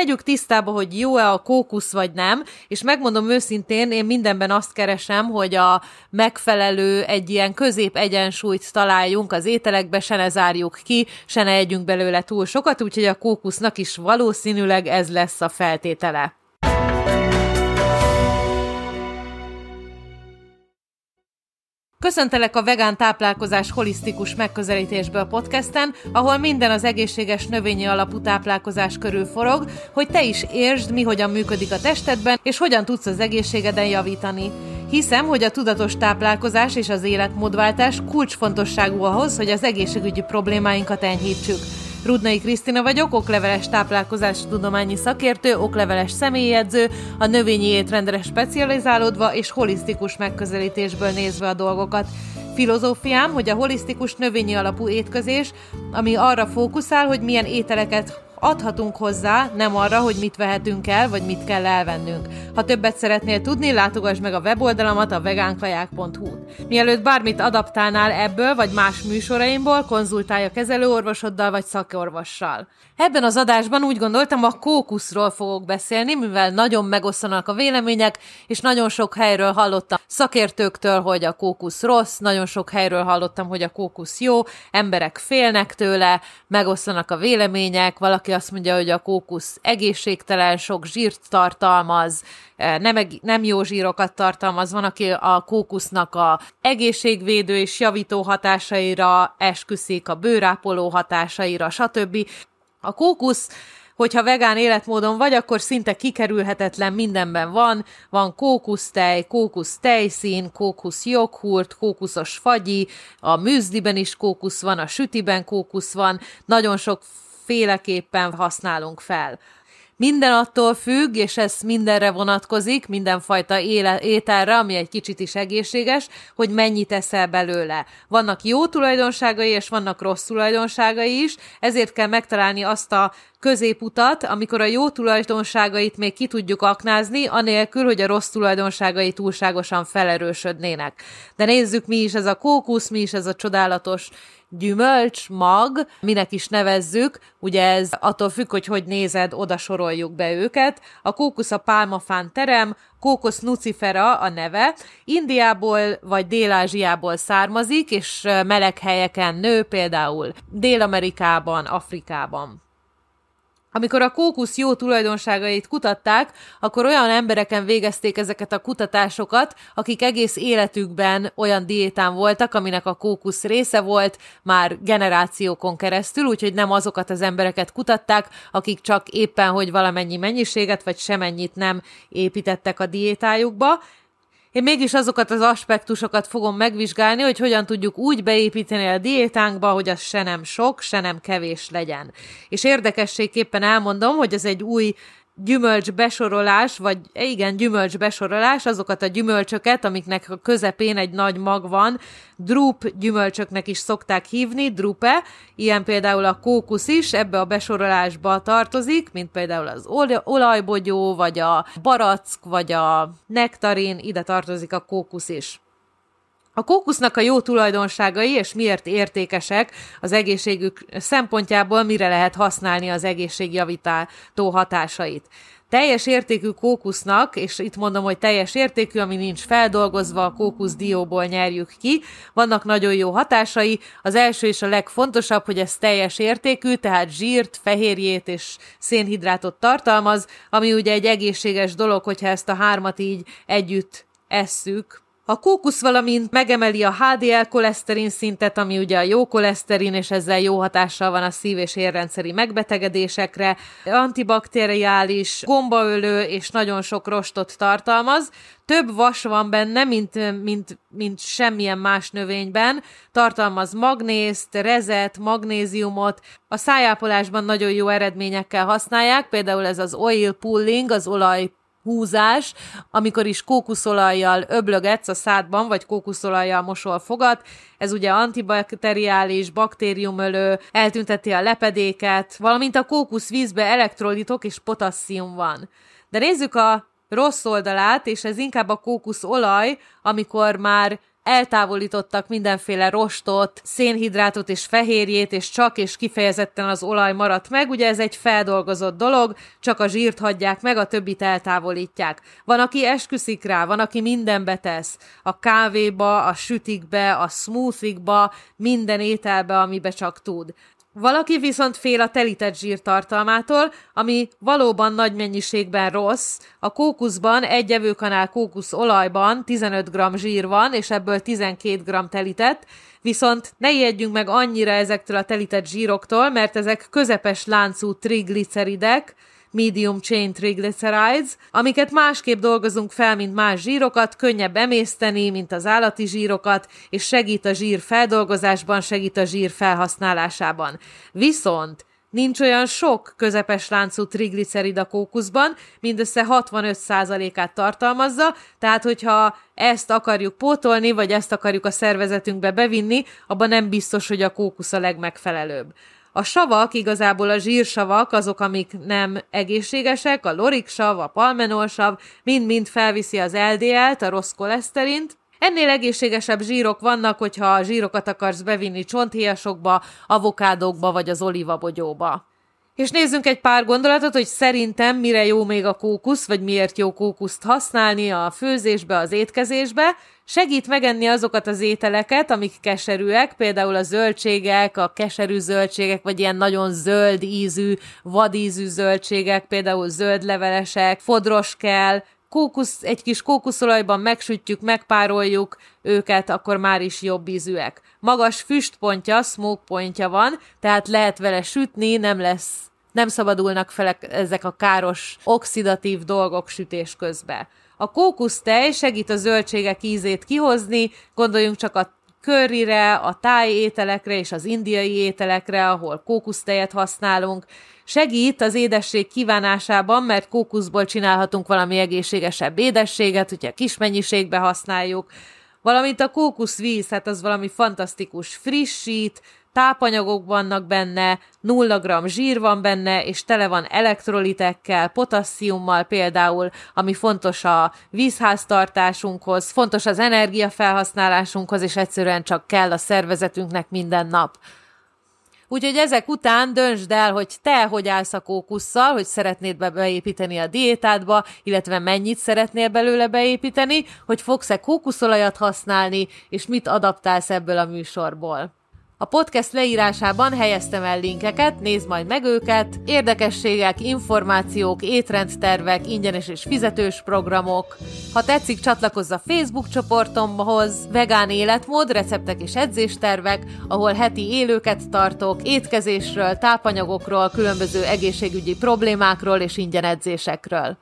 tegyük tisztába, hogy jó-e a kókusz vagy nem, és megmondom őszintén, én mindenben azt keresem, hogy a megfelelő egy ilyen közép egyensúlyt találjunk az ételekbe, se ne zárjuk ki, se ne együnk belőle túl sokat, úgyhogy a kókusznak is valószínűleg ez lesz a feltétele. Köszöntelek a vegán táplálkozás holisztikus megközelítésből podcasten, ahol minden az egészséges növényi alapú táplálkozás körül forog, hogy te is értsd, mi hogyan működik a testedben, és hogyan tudsz az egészségeden javítani. Hiszem, hogy a tudatos táplálkozás és az életmódváltás kulcsfontosságú ahhoz, hogy az egészségügyi problémáinkat enyhítsük. Rudnai Krisztina vagyok, okleveles táplálkozás tudományi szakértő, okleveles személyedző, a növényi étrendre specializálódva és holisztikus megközelítésből nézve a dolgokat. Filozófiám, hogy a holisztikus növényi alapú étkezés, ami arra fókuszál, hogy milyen ételeket adhatunk hozzá, nem arra, hogy mit vehetünk el, vagy mit kell elvennünk. Ha többet szeretnél tudni, látogass meg a weboldalamat a vegánkaják.hu. Mielőtt bármit adaptálnál ebből, vagy más műsoraimból, konzultálj a kezelőorvosoddal, vagy szakorvossal. Ebben az adásban úgy gondoltam, a kókuszról fogok beszélni, mivel nagyon megosztanak a vélemények, és nagyon sok helyről hallottam szakértőktől, hogy a kókusz rossz, nagyon sok helyről hallottam, hogy a kókusz jó, emberek félnek tőle, megosztanak a vélemények, valaki azt mondja, hogy a kókusz egészségtelen, sok zsírt tartalmaz, e, nem, nem jó zsírokat tartalmaz, van, aki a kókusznak a egészségvédő és javító hatásaira esküszik, a bőrápoló hatásaira, stb. A kókusz, hogyha vegán életmódon vagy, akkor szinte kikerülhetetlen mindenben van. Van kókusztej, kókusz tejszín, kókusz joghurt, kókuszos fagyi, a műzliben is kókusz van, a sütiben kókusz van, nagyon sok féleképpen használunk fel. Minden attól függ, és ez mindenre vonatkozik, mindenfajta éle, ételre, ami egy kicsit is egészséges, hogy mennyit eszel belőle. Vannak jó tulajdonságai, és vannak rossz tulajdonságai is, ezért kell megtalálni azt a középutat, amikor a jó tulajdonságait még ki tudjuk aknázni, anélkül, hogy a rossz tulajdonságai túlságosan felerősödnének. De nézzük, mi is ez a kókusz, mi is ez a csodálatos gyümölcs, mag, minek is nevezzük, ugye ez attól függ, hogy hogy nézed, oda soroljuk be őket. A kókusz a pálmafán terem, kókusz nucifera a neve, Indiából vagy Dél-Ázsiából származik, és meleg helyeken nő, például Dél-Amerikában, Afrikában. Amikor a kókusz jó tulajdonságait kutatták, akkor olyan embereken végezték ezeket a kutatásokat, akik egész életükben olyan diétán voltak, aminek a kókusz része volt, már generációkon keresztül, úgyhogy nem azokat az embereket kutatták, akik csak éppen, hogy valamennyi mennyiséget, vagy semennyit nem építettek a diétájukba, én mégis azokat az aspektusokat fogom megvizsgálni, hogy hogyan tudjuk úgy beépíteni a diétánkba, hogy az se nem sok, se nem kevés legyen. És érdekességképpen elmondom, hogy ez egy új gyümölcs besorolás, vagy igen, gyümölcs besorolás, azokat a gyümölcsöket, amiknek a közepén egy nagy mag van, drup gyümölcsöknek is szokták hívni, drupe, ilyen például a kókusz is ebbe a besorolásba tartozik, mint például az olajbogyó, vagy a barack, vagy a nektarin, ide tartozik a kókusz is. A kókusznak a jó tulajdonságai és miért értékesek az egészségük szempontjából, mire lehet használni az egészségjavító hatásait. Teljes értékű kókusznak, és itt mondom, hogy teljes értékű, ami nincs feldolgozva, a kókusz dióból nyerjük ki, vannak nagyon jó hatásai. Az első és a legfontosabb, hogy ez teljes értékű, tehát zsírt, fehérjét és szénhidrátot tartalmaz, ami ugye egy egészséges dolog, hogyha ezt a hármat így együtt esszük, a kókusz valamint megemeli a HDL koleszterin szintet, ami ugye a jó koleszterin, és ezzel jó hatással van a szív- és érrendszeri megbetegedésekre, antibakteriális, gombaölő és nagyon sok rostot tartalmaz. Több vas van benne, mint, mint, mint semmilyen más növényben. Tartalmaz magnézt, rezet, magnéziumot. A szájápolásban nagyon jó eredményekkel használják, például ez az oil pulling, az olaj húzás, amikor is kókuszolajjal öblögetsz a szádban, vagy kókuszolajjal mosol fogat, ez ugye antibakteriális, baktériumölő, eltünteti a lepedéket, valamint a kókusz vízbe elektrolitok és potasszium van. De nézzük a rossz oldalát, és ez inkább a kókusz olaj, amikor már eltávolítottak mindenféle rostot, szénhidrátot és fehérjét, és csak és kifejezetten az olaj maradt meg. Ugye ez egy feldolgozott dolog, csak a zsírt hagyják meg, a többit eltávolítják. Van, aki esküszik rá, van, aki mindenbe tesz. A kávéba, a sütikbe, a smoothie-ba, minden ételbe, amibe csak tud. Valaki viszont fél a telített zsír tartalmától, ami valóban nagy mennyiségben rossz. A kókuszban egy evőkanál kókusz olajban 15 g zsír van, és ebből 12 g telített, viszont ne ijedjünk meg annyira ezektől a telített zsíroktól, mert ezek közepes láncú trigliceridek, medium chain triglycerides, amiket másképp dolgozunk fel, mint más zsírokat, könnyebb emészteni, mint az állati zsírokat, és segít a zsír feldolgozásban, segít a zsír felhasználásában. Viszont Nincs olyan sok közepes láncú triglicerid a kókuszban, mindössze 65%-át tartalmazza, tehát hogyha ezt akarjuk pótolni, vagy ezt akarjuk a szervezetünkbe bevinni, abban nem biztos, hogy a kókusz a legmegfelelőbb. A savak, igazából a zsírsavak, azok, amik nem egészségesek, a loriksav, a palmenolsav, mind-mind felviszi az LDL-t, a rossz koleszterint, Ennél egészségesebb zsírok vannak, hogyha a zsírokat akarsz bevinni csonthéjasokba, avokádókba vagy az olivabogyóba. És nézzünk egy pár gondolatot, hogy szerintem mire jó még a kókusz, vagy miért jó kókuszt használni a főzésbe, az étkezésbe. Segít megenni azokat az ételeket, amik keserűek, például a zöldségek, a keserű zöldségek, vagy ilyen nagyon zöld ízű, vadízű zöldségek, például zöldlevelesek, fodros kell, kókusz, egy kis kókuszolajban megsütjük, megpároljuk őket, akkor már is jobb ízűek. Magas füstpontja, smoke pontja van, tehát lehet vele sütni, nem lesz nem szabadulnak fel ezek a káros oxidatív dolgok sütés közben. A kókusztej segít a zöldségek ízét kihozni, gondoljunk csak a curryre, a táj ételekre és az indiai ételekre, ahol kókusztejet használunk. Segít az édesség kívánásában, mert kókuszból csinálhatunk valami egészségesebb édességet, hogyha kis mennyiségbe használjuk. Valamint a kókuszvíz, hát az valami fantasztikus frissít, tápanyagok vannak benne, 0 g zsír van benne, és tele van elektrolitekkel, potassziummal például, ami fontos a vízháztartásunkhoz, fontos az energiafelhasználásunkhoz, és egyszerűen csak kell a szervezetünknek minden nap. Úgyhogy ezek után döntsd el, hogy te hogy állsz a kókusszal, hogy szeretnéd be beépíteni a diétádba, illetve mennyit szeretnél belőle beépíteni, hogy fogsz-e kókuszolajat használni, és mit adaptálsz ebből a műsorból. A podcast leírásában helyeztem el linkeket, nézd majd meg őket, érdekességek, információk, étrendtervek, ingyenes és fizetős programok. Ha tetszik, csatlakozz a Facebook csoportomhoz, vegán életmód, receptek és edzéstervek, ahol heti élőket tartok, étkezésről, tápanyagokról, különböző egészségügyi problémákról és ingyen edzésekről.